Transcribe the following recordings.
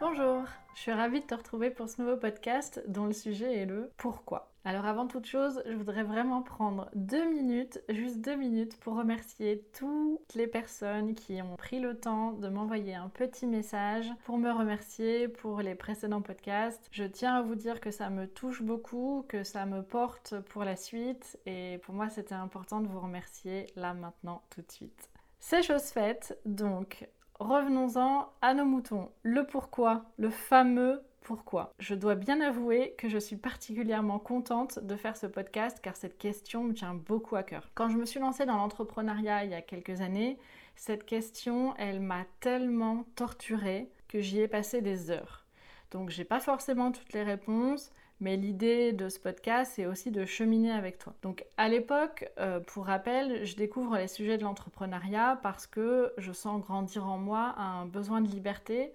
Bonjour, je suis ravie de te retrouver pour ce nouveau podcast dont le sujet est le pourquoi. Alors avant toute chose, je voudrais vraiment prendre deux minutes, juste deux minutes, pour remercier toutes les personnes qui ont pris le temps de m'envoyer un petit message pour me remercier pour les précédents podcasts. Je tiens à vous dire que ça me touche beaucoup, que ça me porte pour la suite et pour moi c'était important de vous remercier là maintenant tout de suite. C'est chose faite, donc revenons-en à nos moutons. Le pourquoi, le fameux pourquoi. Je dois bien avouer que je suis particulièrement contente de faire ce podcast car cette question me tient beaucoup à cœur. Quand je me suis lancée dans l'entrepreneuriat il y a quelques années, cette question, elle m'a tellement torturée que j'y ai passé des heures. Donc j'ai pas forcément toutes les réponses, mais l'idée de ce podcast, c'est aussi de cheminer avec toi. Donc à l'époque, euh, pour rappel, je découvre les sujets de l'entrepreneuriat parce que je sens grandir en moi un besoin de liberté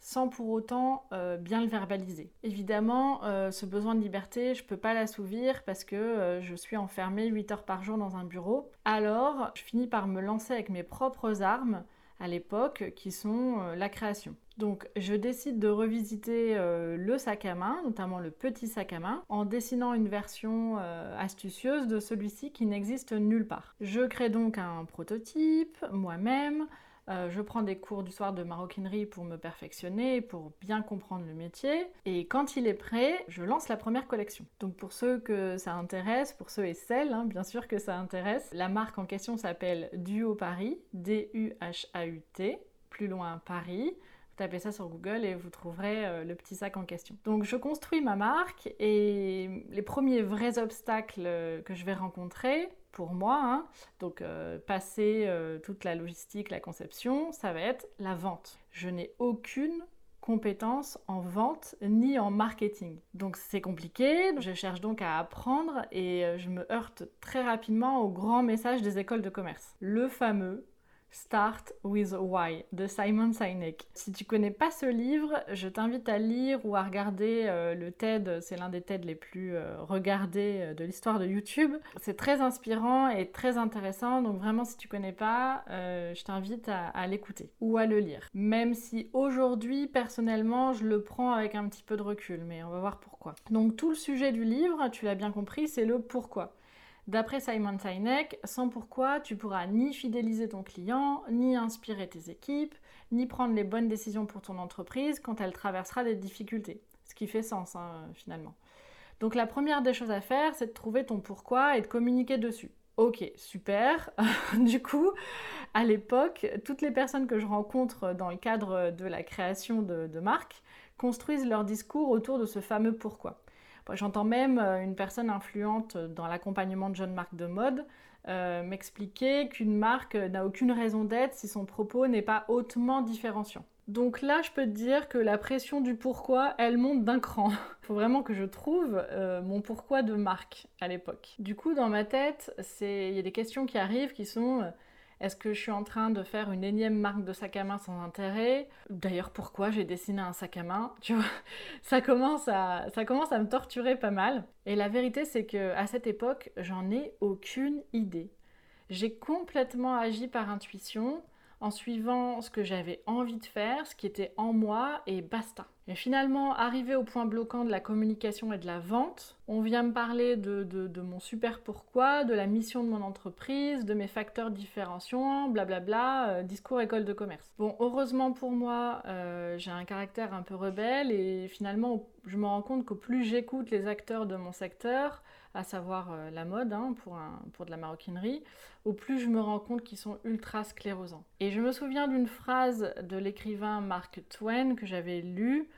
sans pour autant euh, bien le verbaliser. Évidemment, euh, ce besoin de liberté, je ne peux pas l'assouvir parce que je suis enfermée 8 heures par jour dans un bureau. Alors, je finis par me lancer avec mes propres armes à l'époque qui sont la création. Donc je décide de revisiter euh, le sac à main, notamment le petit sac à main, en dessinant une version euh, astucieuse de celui-ci qui n'existe nulle part. Je crée donc un prototype moi-même, euh, je prends des cours du soir de maroquinerie pour me perfectionner, pour bien comprendre le métier. Et quand il est prêt, je lance la première collection. Donc pour ceux que ça intéresse, pour ceux et celles, hein, bien sûr que ça intéresse, la marque en question s'appelle Duo Paris, D-U-H-A-U-T, plus loin Paris tapez ça sur Google et vous trouverez euh, le petit sac en question. Donc je construis ma marque et les premiers vrais obstacles euh, que je vais rencontrer pour moi, hein, donc euh, passer toute la logistique, la conception, ça va être la vente. Je n'ai aucune compétence en vente ni en marketing. Donc c'est compliqué, je cherche donc à apprendre et je me heurte très rapidement au grand message des écoles de commerce. Le fameux Start with Why de Simon Sinek. Si tu connais pas ce livre, je t'invite à lire ou à regarder euh, le TED, c'est l'un des TED les plus euh, regardés euh, de l'histoire de YouTube. C'est très inspirant et très intéressant, donc vraiment si tu connais pas, je t'invite à, à l'écouter ou à le lire. Même si aujourd'hui, personnellement, je le prends avec un petit peu de recul, mais on va voir pourquoi. Donc tout le sujet du livre, tu l'as bien compris, c'est le pourquoi. D'après Simon Sinek, sans pourquoi tu pourras ni fidéliser ton client, ni inspirer tes équipes, ni prendre les bonnes décisions pour ton entreprise quand elle traversera des difficultés. Ce qui fait sens hein, finalement. Donc la première des choses à faire, c'est de trouver ton pourquoi et de communiquer dessus. Ok, super. du coup, à l'époque, toutes les personnes que je rencontre dans le cadre de la création de, de marques construisent leur discours autour de ce fameux pourquoi. J'entends même euh, une personne influente dans l'accompagnement de jeunes marques de mode euh, m'expliquer qu'une marque n'a aucune raison d'être si son propos n'est pas hautement différenciant. Donc là, je peux te dire que la pression du pourquoi, elle monte d'un cran. Faut vraiment que je trouve euh, mon pourquoi de marque à l'époque. Du coup, dans ma tête, il y a des questions qui arrivent qui sont est-ce que je suis en train de faire une énième marque de sac à main sans intérêt D'ailleurs, pourquoi j'ai dessiné un sac à main Tu vois, ça commence à, me torturer pas mal. Et la vérité, c'est que à cette époque, j'en ai aucune idée. J'ai complètement agi par intuition en suivant ce que j'avais envie de faire, ce qui était en moi, et basta. Et finalement, arrivé au point bloquant de la communication et de la vente, on vient me parler de, mon super pourquoi, de la mission de mon entreprise, de mes facteurs différenciants, blablabla, euh, discours école de commerce. Bon, heureusement pour moi, euh, j'ai un caractère un peu rebelle et finalement, je me rends compte qu'au plus j'écoute les acteurs de mon secteur, à savoir euh, la mode hein, pour, de la maroquinerie, au plus je me rends compte qu'ils sont ultra sclérosants. Et je me souviens d'une phrase de l'écrivain Mark Twain que j'avais lue,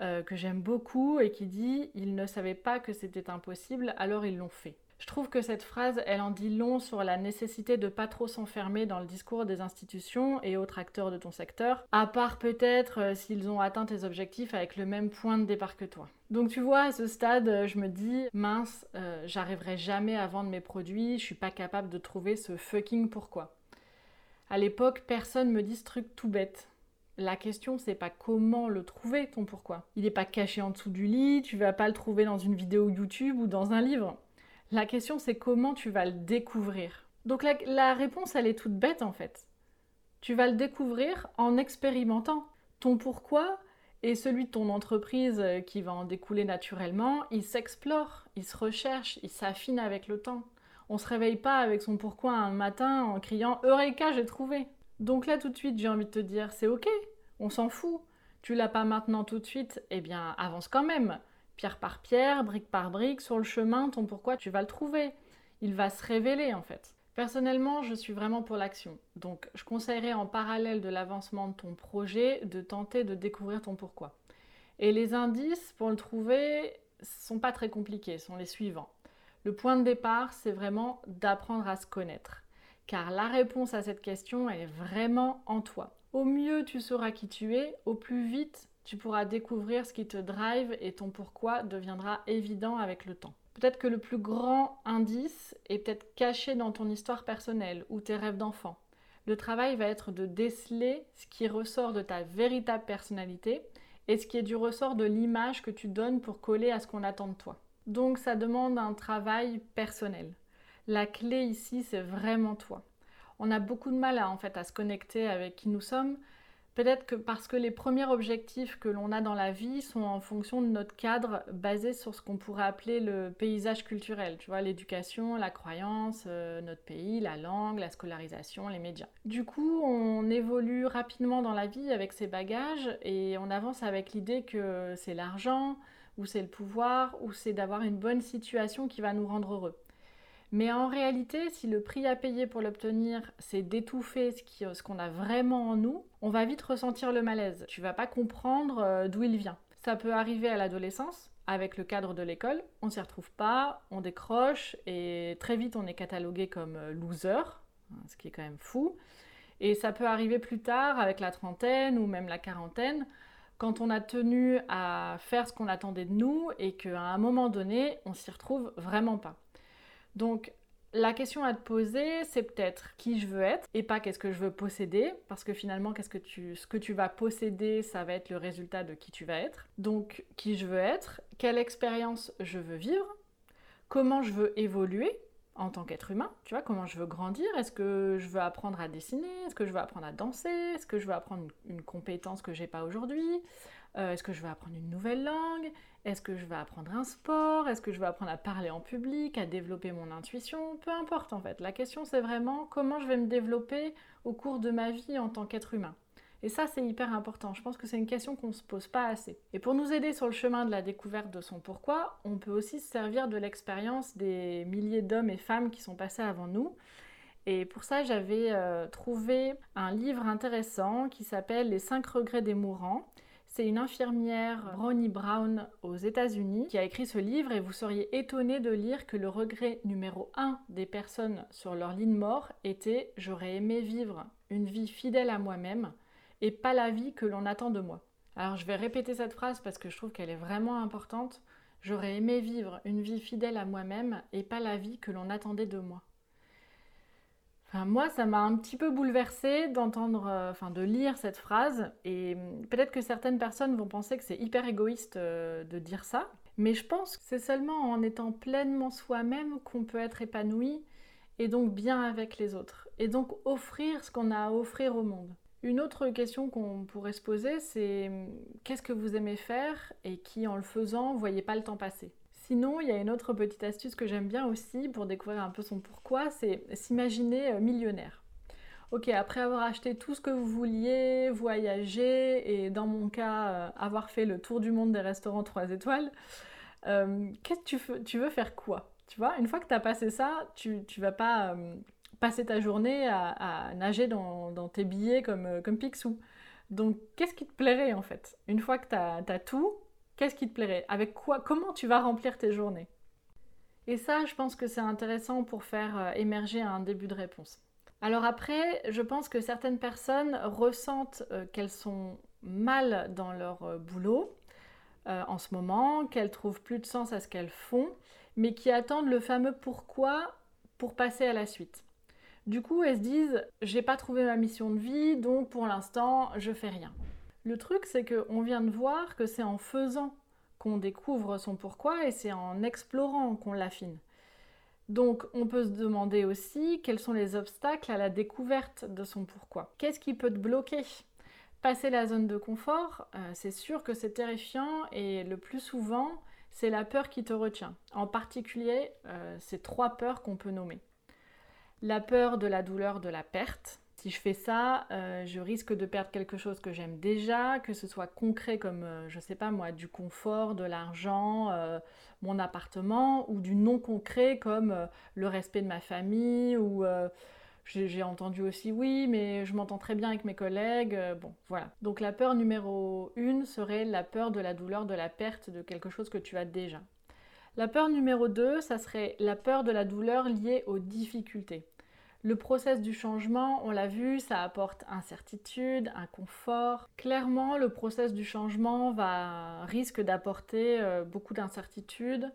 euh, que j'aime beaucoup et qui dit Ils ne savaient pas que c'était impossible, alors ils l'ont fait. Je trouve que cette phrase, elle en dit long sur la nécessité de pas trop s'enfermer dans le discours des institutions et autres acteurs de ton secteur, à part peut-être euh, s'ils ont atteint tes objectifs avec le même point de départ que toi. Donc tu vois, à ce stade, euh, je me dis, mince, euh, j'arriverai jamais à vendre mes produits, je suis pas capable de trouver ce fucking pourquoi. À l'époque, personne me dit ce truc tout bête. La question, c'est pas comment le trouver, ton pourquoi. Il n'est pas caché en dessous du lit, tu vas pas le trouver dans une vidéo YouTube ou dans un livre. La question, c'est comment tu vas le découvrir. Donc la, réponse, elle est toute bête en fait. Tu vas le découvrir en expérimentant. Ton pourquoi, Et celui de ton entreprise euh, qui va en découler naturellement, il s'explore, il se recherche, il s'affine avec le temps. On se réveille pas avec son pourquoi un matin en criant Eureka, j'ai trouvé. Donc là tout de suite, j'ai envie de te dire c'est OK, on s'en fout. Tu l'as pas maintenant tout de suite, eh bien avance quand même. Pierre par pierre, brique par brique, sur le chemin, ton pourquoi, tu vas le trouver. Il va se révéler en fait. Personnellement, je suis vraiment pour l'action. Donc, je conseillerais en parallèle de l'avancement de ton projet de tenter de découvrir ton pourquoi. Et les indices pour le trouver sont pas très compliqués, sont les suivants. Le point de départ, c'est vraiment d'apprendre à se connaître. Car la réponse à cette question, est vraiment en toi. Au mieux, tu sauras qui tu es, au plus vite, tu pourras découvrir ce qui te drive et ton pourquoi deviendra évident avec le temps. Peut-être que le plus grand indice est peut-être caché dans ton histoire personnelle ou tes rêves d'enfant. Le travail va être de déceler ce qui ressort de ta véritable personnalité et ce qui est du ressort de l'image que tu donnes pour coller à ce qu'on attend de toi. Donc ça demande un travail personnel. La clé ici, c'est vraiment toi. On a beaucoup de mal à, en fait à se connecter avec qui nous sommes Peut-être que parce que les premiers objectifs que l'on a dans la vie sont en fonction de notre cadre basé sur ce qu'on pourrait appeler le paysage culturel, tu vois, l'éducation, la croyance, euh, notre pays, la langue, la scolarisation, les médias. Du coup, on évolue rapidement dans la vie avec ces bagages et on avance avec l'idée que c'est l'argent, ou c'est le pouvoir, ou c'est d'avoir une bonne situation qui va nous rendre heureux. Mais en réalité, si le prix à payer pour l'obtenir, c'est d'étouffer ce qu'on a vraiment en nous, on va vite ressentir le malaise. Tu vas pas comprendre euh, d'où il vient. Ça peut arriver à l'adolescence, avec le cadre de l'école, on s'y retrouve pas, on décroche et très vite on est catalogué comme euh, loser, hein, ce qui est quand même fou. Et ça peut arriver plus tard avec la trentaine ou même la quarantaine, quand on a tenu à faire ce qu'on attendait de nous et qu'à un moment donné, on s'y retrouve vraiment pas. Donc la question à te poser, c'est peut-être qui je veux être et pas qu'est-ce que je veux posséder, parce que finalement, qu'est-ce que tu, ce que tu vas posséder, ça va être le résultat de qui tu vas être. Donc, qui je veux être, quelle expérience je veux vivre, comment je veux évoluer en tant qu'être humain, tu vois, comment je veux grandir, est-ce que je veux apprendre à dessiner, est-ce que je veux apprendre à danser, est-ce que je veux apprendre une, compétence que j'ai pas aujourd'hui, euh, est-ce que je veux apprendre une nouvelle langue, est-ce que je veux apprendre un sport, est-ce que je veux apprendre à parler en public, à développer mon intuition, peu importe en fait. La question c'est vraiment comment je vais me développer au cours de ma vie en tant qu'être humain. Et ça, c'est hyper important. Je pense que c'est une question qu'on ne se pose pas assez. Et pour nous aider sur le chemin de la découverte de son pourquoi, on peut aussi se servir de l'expérience des milliers d'hommes et femmes qui sont passés avant nous. Et pour ça, j'avais euh, trouvé un livre intéressant qui s'appelle Les 5 regrets des mourants. C'est une infirmière, Bronnie Brown, aux États-Unis, qui a écrit ce livre et vous seriez étonné de lire que le regret numéro 1 des personnes sur leur lit de mort était J'aurais aimé vivre une vie fidèle à moi-même et pas la vie que l'on attend de moi. Alors je vais répéter cette phrase parce que je trouve qu'elle est vraiment importante. J'aurais aimé vivre une vie fidèle à moi-même et pas la vie que l'on attendait de moi. Moi, ça m'a un petit peu bouleversée d'entendre, euh, enfin, de lire cette phrase. Et hum, peut-être que certaines personnes vont penser que c'est hyper égoïste euh, de dire ça. Mais je pense que c'est seulement en étant pleinement soi-même qu'on peut être épanoui et donc bien avec les autres. Et donc offrir ce qu'on a à offrir au monde. Une autre question qu'on pourrait se poser, c'est qu'est-ce que vous aimez faire et qui, en le faisant, ne voyez pas le temps passer? Sinon, il y a une autre petite astuce que j'aime bien aussi pour découvrir un peu son pourquoi, c'est s'imaginer euh, millionnaire. Ok, après avoir acheté tout ce que vous vouliez, voyager et dans mon cas euh, avoir fait le tour du monde des restaurants 3 étoiles, euh, qu'est-ce que tu, veux, faire quoi? Tu vois, une fois que tu as passé ça, tu, tu vas pas passer ta journée à, nager dans, tes billets comme, comme Picsou. Donc, qu'est-ce qui te plairait en fait? Une fois que tu as, tout, qu'est-ce qui te plairait? Avec quoi? Comment tu vas remplir tes journées? Et ça, je pense que c'est intéressant pour faire euh, émerger un début de réponse. Alors après, je pense que certaines personnes ressentent euh, qu'elles sont mal dans leur boulot en ce moment, qu'elles trouvent plus de sens à ce qu'elles font, mais qui attendent le fameux pourquoi pour passer à la suite. Du coup, elles se disent j'ai pas trouvé ma mission de vie, donc pour l'instant, je fais rien. Le truc, c'est qu'on vient de voir que c'est en faisant qu'on découvre son pourquoi et c'est en explorant qu'on l'affine. Donc, on peut se demander aussi quels sont les obstacles à la découverte de son pourquoi. Qu'est-ce qui peut te bloquer? Passer la zone de confort, euh, c'est sûr que c'est terrifiant et le plus souvent, c'est la peur qui te retient. En particulier, euh, c'est trois peurs qu'on peut nommer. La peur de la douleur de la perte. Si je fais ça, euh, je risque de perdre quelque chose que j'aime déjà, que ce soit concret comme, je sais pas moi, du confort, de l'argent, mon appartement, ou du non concret comme le respect de ma famille ou j'ai entendu aussi oui, mais je m'entends très bien avec mes collègues. Euh, bon, voilà. Donc la peur numéro une serait la peur de la douleur, de la perte de quelque chose que tu as déjà. La peur numéro 2, ça serait la peur de la douleur liée aux difficultés. Le process du changement, on l'a vu, ça apporte incertitude, inconfort. Clairement, le process du changement va risque d'apporter euh, beaucoup d'incertitude,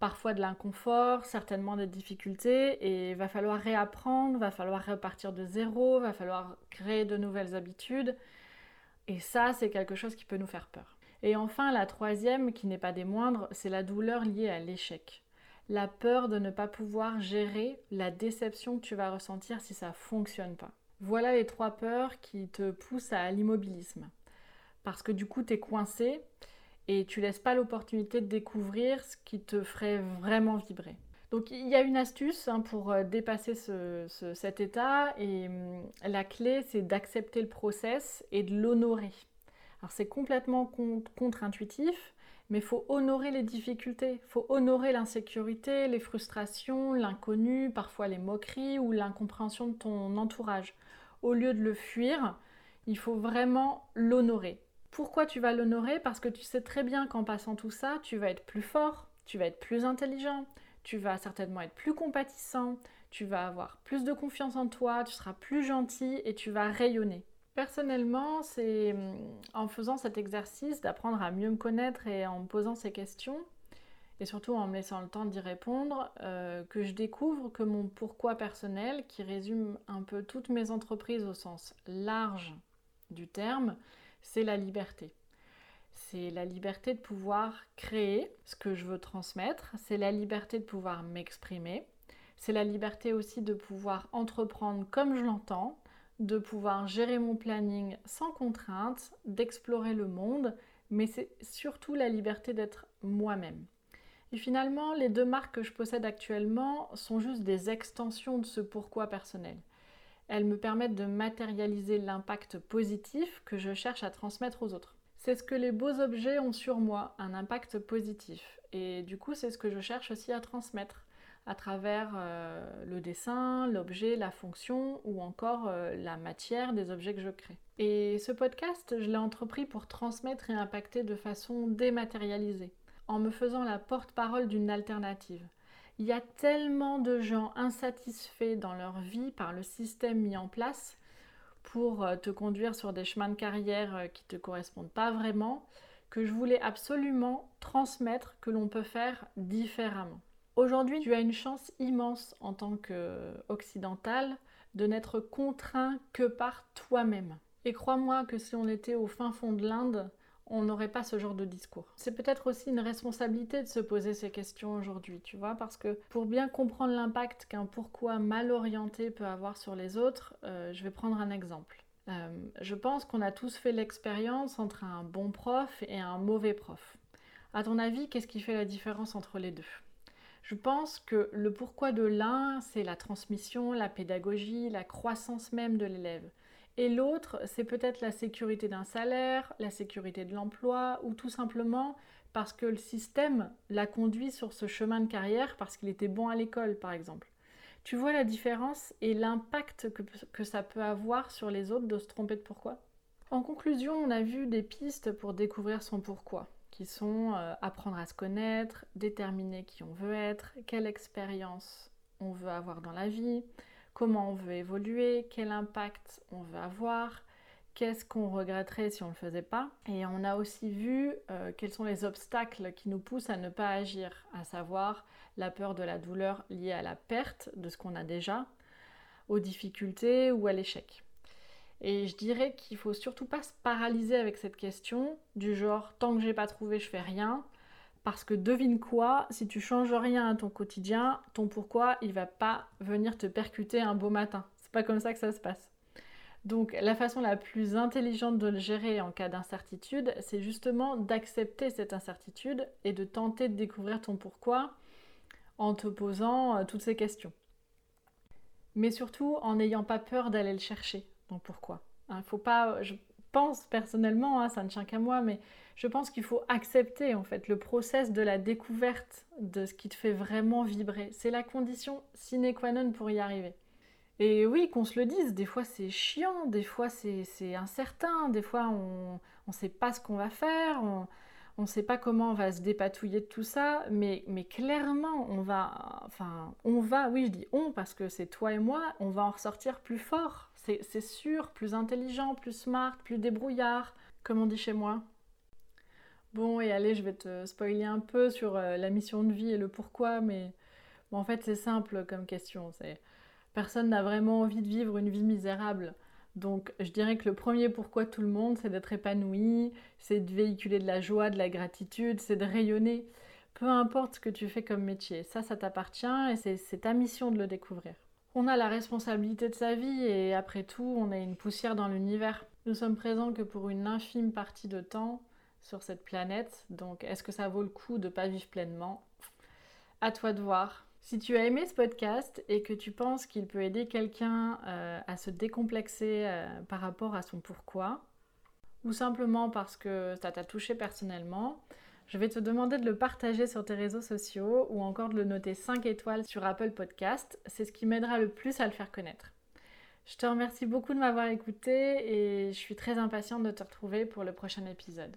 parfois de l'inconfort, certainement des difficultés, et va falloir réapprendre, va falloir repartir de zéro, va falloir créer de nouvelles habitudes. Et ça, c'est quelque chose qui peut nous faire peur. Et enfin, la troisième, qui n'est pas des moindres, c'est la douleur liée à l'échec. La peur de ne pas pouvoir gérer la déception que tu vas ressentir si ça ne fonctionne pas. Voilà les trois peurs qui te poussent à l'immobilisme. Parce que du coup, tu es coincé et tu laisses pas l'opportunité de découvrir ce qui te ferait vraiment vibrer. Donc il y a une astuce hein, pour euh, dépasser cet état et hum, la clé c'est d'accepter le process et de l'honorer. Alors c'est complètement contre-intuitif, mais faut honorer les difficultés, faut honorer l'insécurité, les frustrations, l'inconnu, parfois les moqueries ou l'incompréhension de ton entourage. Au lieu de le fuir, il faut vraiment l'honorer. Pourquoi tu vas l'honorer? Parce que tu sais très bien qu'en passant tout ça, tu vas être plus fort, tu vas être plus intelligent, tu vas certainement être plus compatissant, tu vas avoir plus de confiance en toi, tu seras plus gentil et tu vas rayonner. Personnellement, c'est hum, en faisant cet exercice d'apprendre à mieux me connaître et en me posant ces questions, et surtout en me laissant le temps d'y répondre, euh, que je découvre que mon pourquoi personnel, qui résume un peu toutes mes entreprises au sens large du terme, c'est la liberté. C'est la liberté de pouvoir créer ce que je veux transmettre, c'est la liberté de pouvoir m'exprimer, c'est la liberté aussi de pouvoir entreprendre comme je l'entends, de pouvoir gérer mon planning sans contrainte, d'explorer le monde, mais c'est surtout la liberté d'être moi-même. Et finalement, les deux marques que je possède actuellement sont juste des extensions de ce pourquoi personnel. Elles me permettent de matérialiser l'impact positif que je cherche à transmettre aux autres. C'est ce que les beaux objets ont sur moi, un impact positif. Et du coup, c'est ce que je cherche aussi à transmettre à travers euh, le dessin, l'objet, la fonction ou encore euh, la matière des objets que je crée. Et ce podcast, je l'ai entrepris pour transmettre et impacter de façon dématérialisée, en me faisant la porte-parole d'une alternative. Il y a tellement de gens insatisfaits dans leur vie par le système mis en place pour euh, te conduire sur des chemins de carrière qui ne te correspondent pas vraiment que je voulais absolument transmettre que l'on peut faire différemment. Aujourd'hui, tu as une chance immense en tant qu'occidental de n'être contraint que par toi-même. Et crois-moi que si on était au fin fond de l'Inde, on n'aurait pas ce genre de discours. C'est peut-être aussi une responsabilité de se poser ces questions aujourd'hui, tu vois, parce que pour bien comprendre l'impact qu'un pourquoi mal orienté peut avoir sur les autres, euh, je vais prendre un exemple. Euh, je pense qu'on a tous fait l'expérience entre un bon prof et un mauvais prof. À ton avis, qu'est-ce qui fait la différence entre les deux? Je pense que le pourquoi de l'un, c'est la transmission, la pédagogie, la croissance même de l'élève. Et l'autre, c'est peut-être la sécurité d'un salaire, la sécurité de l'emploi, ou tout simplement parce que le système l'a conduit sur ce chemin de carrière parce qu'il était bon à l'école, par exemple. Tu vois la différence et l'impact que, ça peut avoir sur les autres de se tromper de pourquoi? En conclusion, on a vu des pistes pour découvrir son pourquoi, qui sont euh, apprendre à se connaître, déterminer qui on veut être, quelle expérience on veut avoir dans la vie, comment on veut évoluer, quel impact on veut avoir, qu'est-ce qu'on regretterait si on ne le faisait pas. Et on a aussi vu euh, quels sont les obstacles qui nous poussent à ne pas agir, à savoir la peur de la douleur liée à la perte de ce qu'on a déjà, aux difficultés ou à l'échec. Et je dirais qu'il faut surtout pas se paralyser avec cette question du genre tant que j'ai pas trouvé, je fais rien. Parce que devine quoi, si tu changes rien à ton quotidien, ton pourquoi, il va pas venir te percuter un beau matin. C'est pas comme ça que ça se passe. Donc la façon la plus intelligente de le gérer en cas d'incertitude, c'est justement d'accepter cette incertitude et de tenter de découvrir ton pourquoi en te posant euh, toutes ces questions. Mais surtout en n'ayant pas peur d'aller le chercher, pourquoi? Hein, faut pas, je pense personnellement, hein, ça ne tient qu'à moi, mais je pense qu'il faut accepter en fait le process de la découverte de ce qui te fait vraiment vibrer. C'est la condition sine qua non pour y arriver. Et oui, qu'on se le dise, des fois c'est chiant, des fois c'est incertain, des fois on ne sait pas ce qu'on va faire, on ne sait pas comment on va se dépatouiller de tout ça, mais, mais clairement on va, enfin on va, oui je dis on parce que c'est toi et moi, on va en ressortir plus fort, c'est sûr, plus intelligent, plus smart, plus débrouillard, comme on dit chez moi. Bon, et allez, je vais te spoiler un peu sur euh, la mission de vie et le pourquoi, mais en fait c'est simple comme question, c'est Personne n'a vraiment envie de vivre une vie misérable. Donc je dirais que le premier pourquoi tout le monde, c'est d'être épanoui, c'est de véhiculer de la joie, de la gratitude, c'est de rayonner. Peu importe ce que tu fais comme métier, ça, ça t'appartient et c'est ta mission de le découvrir. On a la responsabilité de sa vie et après tout, on a une poussière dans l'univers. Nous sommes présents que pour une infime partie de temps sur cette planète, donc est-ce que ça vaut le coup de pas vivre pleinement? À toi de voir. Si tu as aimé ce podcast et que tu penses qu'il peut aider quelqu'un euh, à se décomplexer euh, par rapport à son pourquoi, ou simplement parce que ça t'a touché personnellement, je vais te demander de le partager sur tes réseaux sociaux ou encore de le noter 5 étoiles sur Apple Podcast. C'est ce qui m'aidera le plus à le faire connaître. Je te remercie beaucoup de m'avoir écouté et je suis très impatiente de te retrouver pour le prochain épisode.